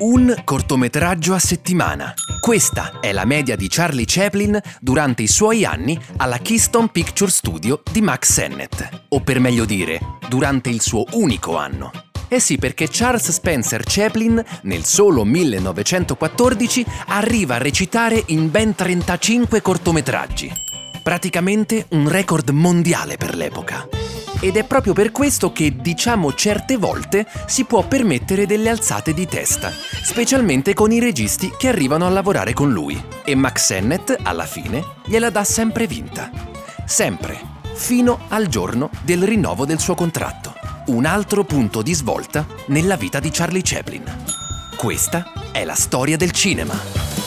Un cortometraggio a settimana. Questa è la media di Charlie Chaplin durante i suoi anni alla Keystone Picture Studio di Max Sennett, o per meglio dire, durante il suo unico anno. Eh sì, perché Charles Spencer Chaplin, nel solo 1914, arriva a recitare in ben 35 cortometraggi. Praticamente un record mondiale per l'epoca. Ed è proprio per questo che, diciamo certe volte, si può permettere delle alzate di testa, specialmente con i registi che arrivano a lavorare con lui. E Max Sennett, alla fine, gliela dà sempre vinta. Sempre, fino al giorno del rinnovo del suo contratto. Un altro punto di svolta nella vita di Charlie Chaplin. Questa è la storia del cinema.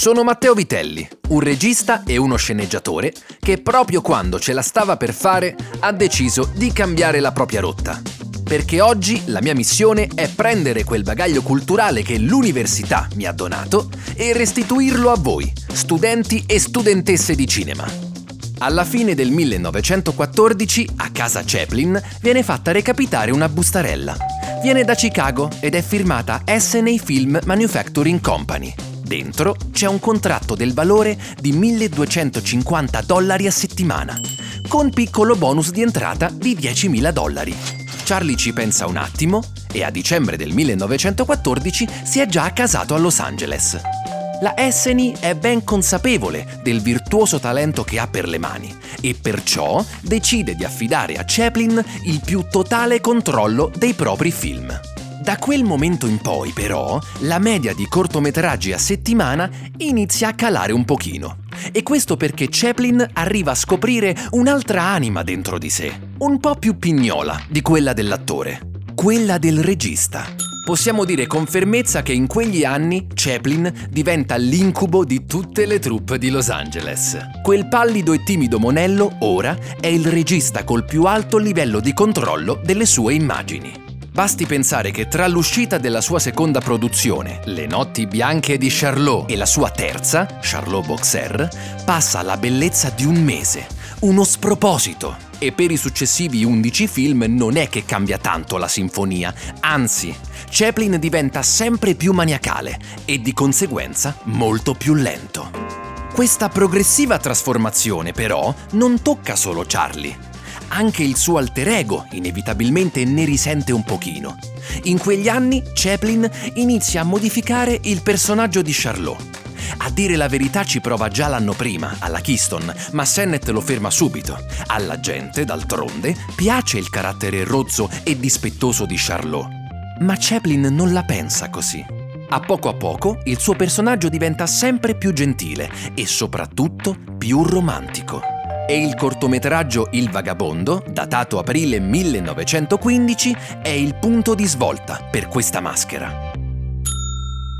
Sono Matteo Vitelli, un regista e uno sceneggiatore che proprio quando ce la stava per fare ha deciso di cambiare la propria rotta. Perché oggi la mia missione è prendere quel bagaglio culturale che l'università mi ha donato e restituirlo a voi, studenti e studentesse di cinema. Alla fine del 1914, a casa Chaplin, viene fatta recapitare una bustarella. Viene da Chicago ed è firmata SNA Film Manufacturing Company Dentro c'è un contratto del valore di 1250 dollari a settimana, con piccolo bonus di entrata di 10.000 dollari. Charlie ci pensa un attimo e a dicembre del 1914 si è già accasato a Los Angeles. La Esseny è ben consapevole del virtuoso talento che ha per le mani e perciò decide di affidare a Chaplin il più totale controllo dei propri film. Da quel momento in poi, però, la media di cortometraggi a settimana inizia a calare un pochino. E questo perché Chaplin arriva a scoprire un'altra anima dentro di sé, un po' più pignola di quella dell'attore, quella del regista. Possiamo dire con fermezza che in quegli anni Chaplin diventa l'incubo di tutte le troupe di Los Angeles. Quel pallido e timido monello ora è il regista col più alto livello di controllo delle sue immagini. Basti pensare che tra l'uscita della sua seconda produzione, Le notti bianche di Charlot, e la sua terza, Charlot Boxer, passa la bellezza di un mese, uno sproposito. E per i successivi 11 film non è che cambia tanto la sinfonia, anzi, Chaplin diventa sempre più maniacale e di conseguenza molto più lento. Questa progressiva trasformazione però non tocca solo Charlie anche il suo alter ego inevitabilmente ne risente un pochino. In quegli anni Chaplin inizia a modificare il personaggio di Charlot. A dire la verità ci prova già l'anno prima, alla Keystone, ma Sennett lo ferma subito. Alla gente, d'altronde, piace il carattere rozzo e dispettoso di Charlot. Ma Chaplin non la pensa così. A poco a poco il suo personaggio diventa sempre più gentile e soprattutto più romantico e il cortometraggio Il Vagabondo, datato aprile 1915, è il punto di svolta per questa maschera.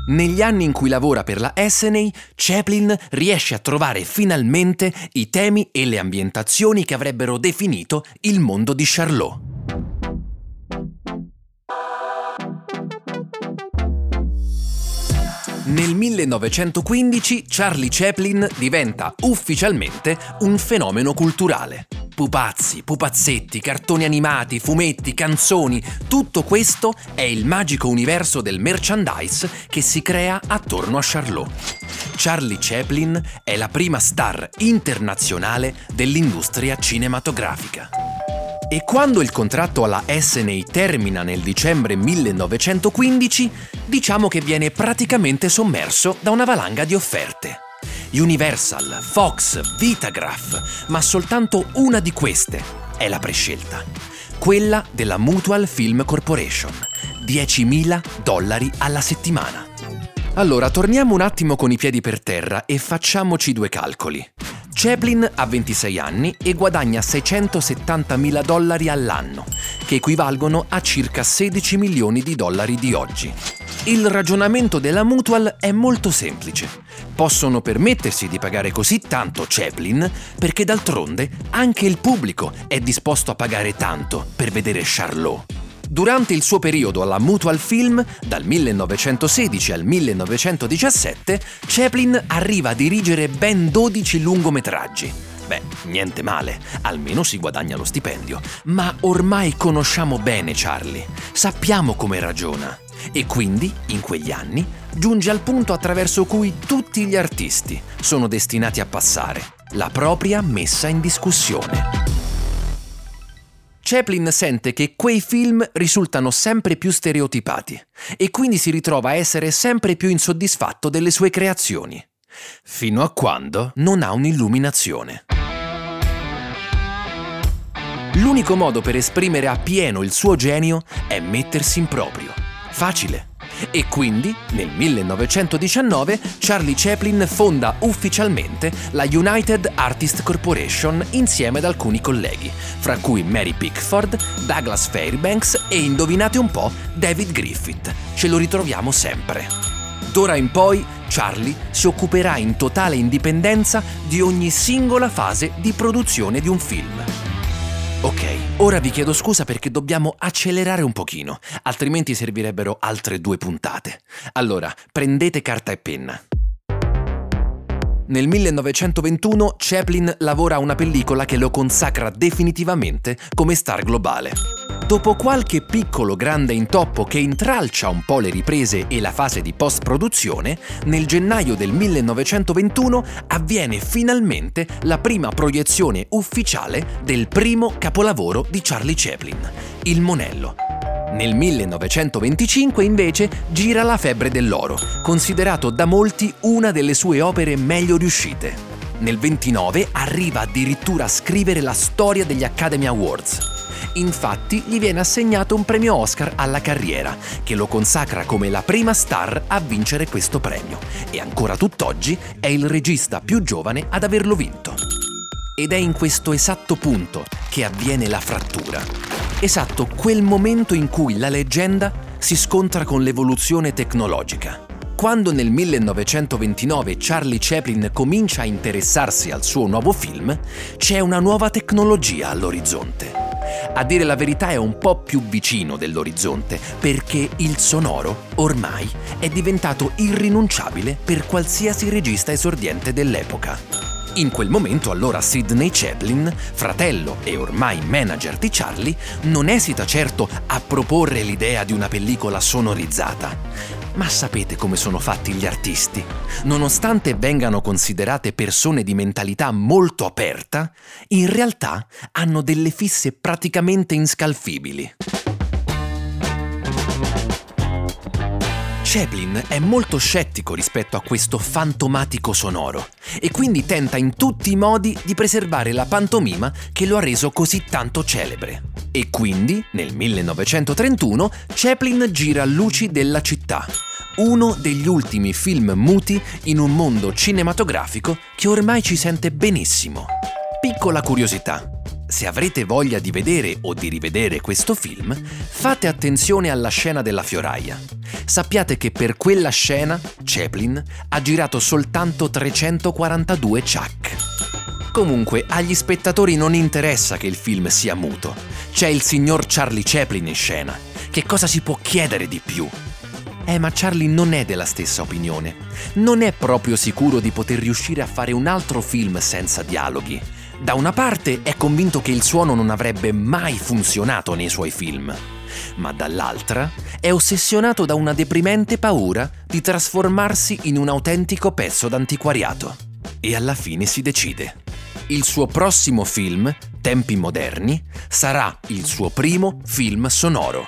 Negli anni in cui lavora per la Essenay, Chaplin riesce a trovare finalmente i temi e le ambientazioni che avrebbero definito il mondo di Charlot. Nel 1915 Charlie Chaplin diventa ufficialmente un fenomeno culturale. Pupazzi, pupazzetti, cartoni animati, fumetti, canzoni, tutto questo è il magico universo del merchandise che si crea attorno a Charlot. Charlie Chaplin è la prima star internazionale dell'industria cinematografica. E quando il contratto alla SNA termina nel dicembre 1915, diciamo che viene praticamente sommerso da una valanga di offerte. Universal, Fox, Vitagraph, ma soltanto una di queste è la prescelta. Quella della Mutual Film Corporation, 10.000 dollari alla settimana. Allora, torniamo un attimo con i piedi per terra e facciamoci due calcoli. Chaplin ha 26 anni e guadagna 670 mila dollari all'anno, che equivalgono a circa 16 milioni di dollari di oggi. Il ragionamento della Mutual è molto semplice. Possono permettersi di pagare così tanto Chaplin perché d'altronde anche il pubblico è disposto a pagare tanto per vedere Charlot. Durante il suo periodo alla Mutual Film, dal 1916 al 1917, Chaplin arriva a dirigere ben 12 lungometraggi. Beh, niente male, almeno si guadagna lo stipendio. Ma ormai conosciamo bene Charlie, sappiamo come ragiona. E quindi, in quegli anni, giunge al punto attraverso cui tutti gli artisti sono destinati a passare, la propria messa in discussione. Chaplin sente che quei film risultano sempre più stereotipati e quindi si ritrova a essere sempre più insoddisfatto delle sue creazioni, fino a quando non ha un'illuminazione. L'unico modo per esprimere appieno il suo genio è mettersi in proprio. Facile. E quindi, nel 1919, Charlie Chaplin fonda ufficialmente la United Artist Corporation insieme ad alcuni colleghi, fra cui Mary Pickford, Douglas Fairbanks e, indovinate un po', David Griffith. Ce lo ritroviamo sempre. D'ora in poi, Charlie si occuperà in totale indipendenza di ogni singola fase di produzione di un film. Ok, ora vi chiedo scusa perché dobbiamo accelerare un pochino, altrimenti servirebbero altre due puntate. Allora, prendete carta e penna. Nel 1921 Chaplin lavora a una pellicola che lo consacra definitivamente come star globale. Dopo qualche piccolo grande intoppo che intralcia un po' le riprese e la fase di post-produzione, nel gennaio del 1921 avviene finalmente la prima proiezione ufficiale del primo capolavoro di Charlie Chaplin, Il Monello. Nel 1925 invece gira La febbre dell'oro, considerato da molti una delle sue opere meglio riuscite. Nel 29 arriva addirittura a scrivere la storia degli Academy Awards Infatti gli viene assegnato un premio Oscar alla carriera, che lo consacra come la prima star a vincere questo premio e ancora tutt'oggi è il regista più giovane ad averlo vinto. Ed è in questo esatto punto che avviene la frattura. Esatto quel momento in cui la leggenda si scontra con l'evoluzione tecnologica. Quando nel 1929 Charlie Chaplin comincia a interessarsi al suo nuovo film, c'è una nuova tecnologia all'orizzonte. A dire la verità è un po' più vicino dell'orizzonte, perché il sonoro ormai è diventato irrinunciabile per qualsiasi regista esordiente dell'epoca. In quel momento allora Sidney Chaplin, fratello e ormai manager di Charlie, non esita certo a proporre l'idea di una pellicola sonorizzata. Ma sapete come sono fatti gli artisti? Nonostante vengano considerate persone di mentalità molto aperta, in realtà hanno delle fisse praticamente inscalfibili. Chaplin è molto scettico rispetto a questo fantomatico sonoro e quindi tenta in tutti i modi di preservare la pantomima che lo ha reso così tanto celebre. E quindi, nel 1931, Chaplin gira Luci della città, uno degli ultimi film muti in un mondo cinematografico che ormai ci sente benissimo. Piccola curiosità. Se avrete voglia di vedere o di rivedere questo film, fate attenzione alla scena della fioraia. Sappiate che per quella scena Chaplin ha girato soltanto 342 chuck. Comunque, agli spettatori non interessa che il film sia muto. C'è il signor Charlie Chaplin in scena. Che cosa si può chiedere di più? Eh, ma Charlie non è della stessa opinione. Non è proprio sicuro di poter riuscire a fare un altro film senza dialoghi. Da una parte è convinto che il suono non avrebbe mai funzionato nei suoi film, ma dall'altra è ossessionato da una deprimente paura di trasformarsi in un autentico pezzo d'antiquariato. E alla fine si decide. Il suo prossimo film, Tempi moderni, sarà il suo primo film sonoro.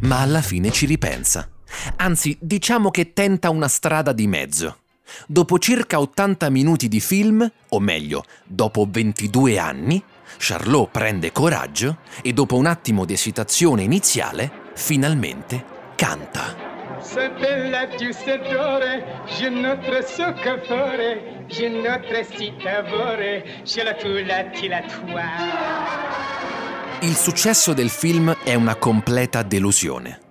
Ma alla fine ci ripensa. Anzi, diciamo che tenta una strada di mezzo. Dopo circa 80 minuti di film, o meglio, dopo 22 anni, Charlot prende coraggio e dopo un attimo di esitazione iniziale, finalmente canta. C'est la douce d'ore, je notre soccoffore, je notre citavore, je la tu la ti la tua. Il successo del film è una completa delusione.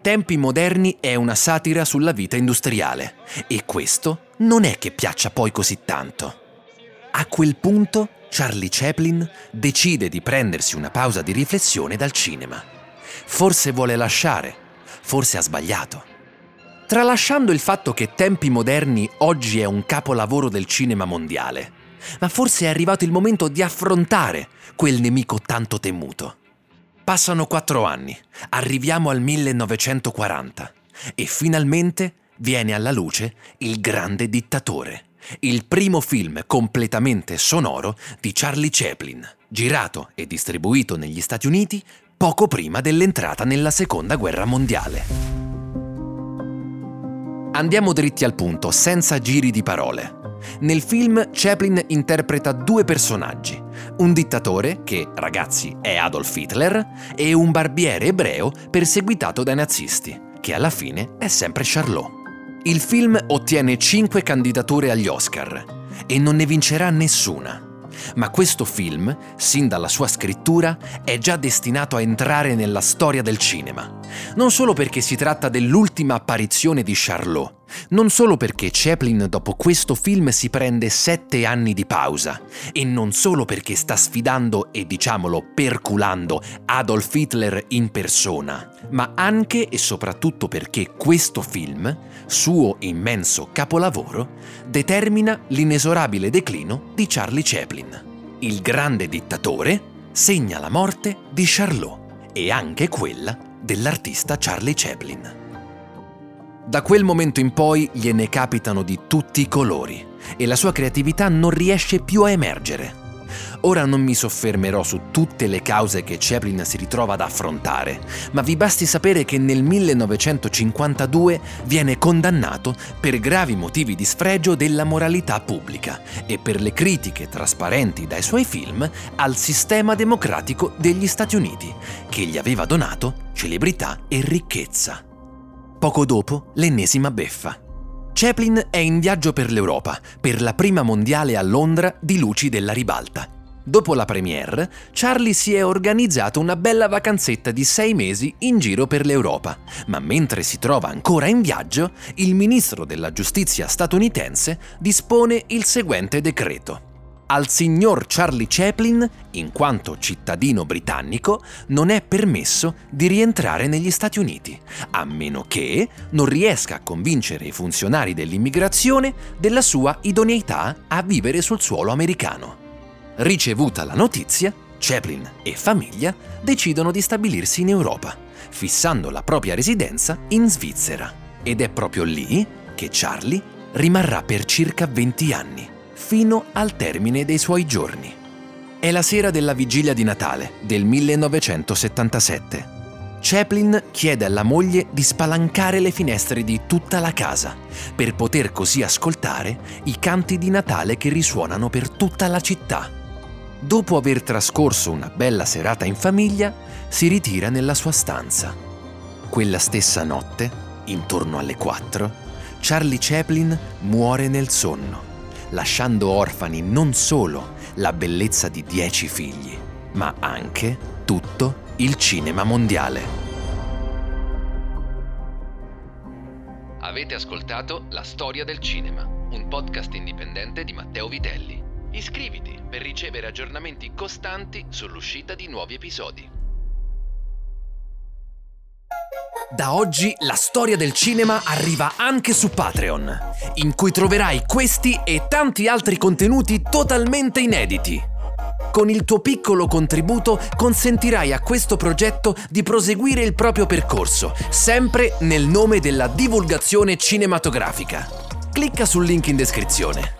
Tempi moderni è una satira sulla vita industriale e questo non è che piaccia poi così tanto. A quel punto Charlie Chaplin decide di prendersi una pausa di riflessione dal cinema. Forse vuole lasciare, forse ha sbagliato. Tralasciando il fatto che Tempi moderni oggi è un capolavoro del cinema mondiale, ma forse è arrivato il momento di affrontare quel nemico tanto temuto. Passano quattro anni, arriviamo al 1940 e finalmente viene alla luce Il Grande Dittatore, il primo film completamente sonoro di Charlie Chaplin, girato e distribuito negli Stati Uniti poco prima dell'entrata nella Seconda Guerra Mondiale. Andiamo dritti al punto, senza giri di parole. Nel film Chaplin interpreta due personaggi, un dittatore, che ragazzi è Adolf Hitler, e un barbiere ebreo perseguitato dai nazisti, che alla fine è sempre Charlot. Il film ottiene 5 candidature agli Oscar e non ne vincerà nessuna. Ma questo film, sin dalla sua scrittura, è già destinato a entrare nella storia del cinema. Non solo perché si tratta dell'ultima apparizione di Charlot, non solo perché Chaplin dopo questo film si prende sette anni di pausa, e non solo perché sta sfidando e diciamolo perculando Adolf Hitler in persona, ma anche e soprattutto perché questo film, suo immenso capolavoro, determina l'inesorabile declino di Charlie Chaplin. Il grande dittatore segna la morte di Charlot e anche quella dell'artista Charlie Chaplin. Da quel momento in poi gliene capitano di tutti i colori e la sua creatività non riesce più a emergere. Ora non mi soffermerò su tutte le cause che Chaplin si ritrova ad affrontare, ma vi basti sapere che nel 1952 viene condannato per gravi motivi di sfregio della moralità pubblica e per le critiche trasparenti dai suoi film al sistema democratico degli Stati Uniti, che gli aveva donato celebrità e ricchezza. Poco dopo, l'ennesima beffa. Chaplin è in viaggio per l'Europa, per la prima mondiale a Londra di Luci della Ribalta. Dopo la premiere, Charlie si è organizzato una bella vacanzetta di sei mesi in giro per l'Europa, ma mentre si trova ancora in viaggio, il ministro della giustizia statunitense dispone il seguente decreto al signor Charlie Chaplin, in quanto cittadino britannico, non è permesso di rientrare negli Stati Uniti, a meno che non riesca a convincere i funzionari dell'immigrazione della sua idoneità a vivere sul suolo americano. Ricevuta la notizia, Chaplin e famiglia decidono di stabilirsi in Europa, fissando la propria residenza in Svizzera. Ed è proprio lì che Charlie rimarrà per circa 20 anni fino al termine dei suoi giorni. È la sera della vigilia di Natale del 1977. Chaplin chiede alla moglie di spalancare le finestre di tutta la casa per poter così ascoltare i canti di Natale che risuonano per tutta la città. Dopo aver trascorso una bella serata in famiglia, si ritira nella sua stanza. Quella stessa notte, intorno alle 4, Charlie Chaplin muore nel sonno lasciando orfani non solo la bellezza di dieci figli, ma anche tutto il cinema mondiale. Avete ascoltato La storia del cinema, un podcast indipendente di Matteo Vitelli. Iscriviti per ricevere aggiornamenti costanti sull'uscita di nuovi episodi. Da oggi la storia del cinema arriva anche su Patreon, in cui troverai questi e tanti altri contenuti totalmente inediti. Con il tuo piccolo contributo consentirai a questo progetto di proseguire il proprio percorso, sempre nel nome della divulgazione cinematografica. Clicca sul link in descrizione.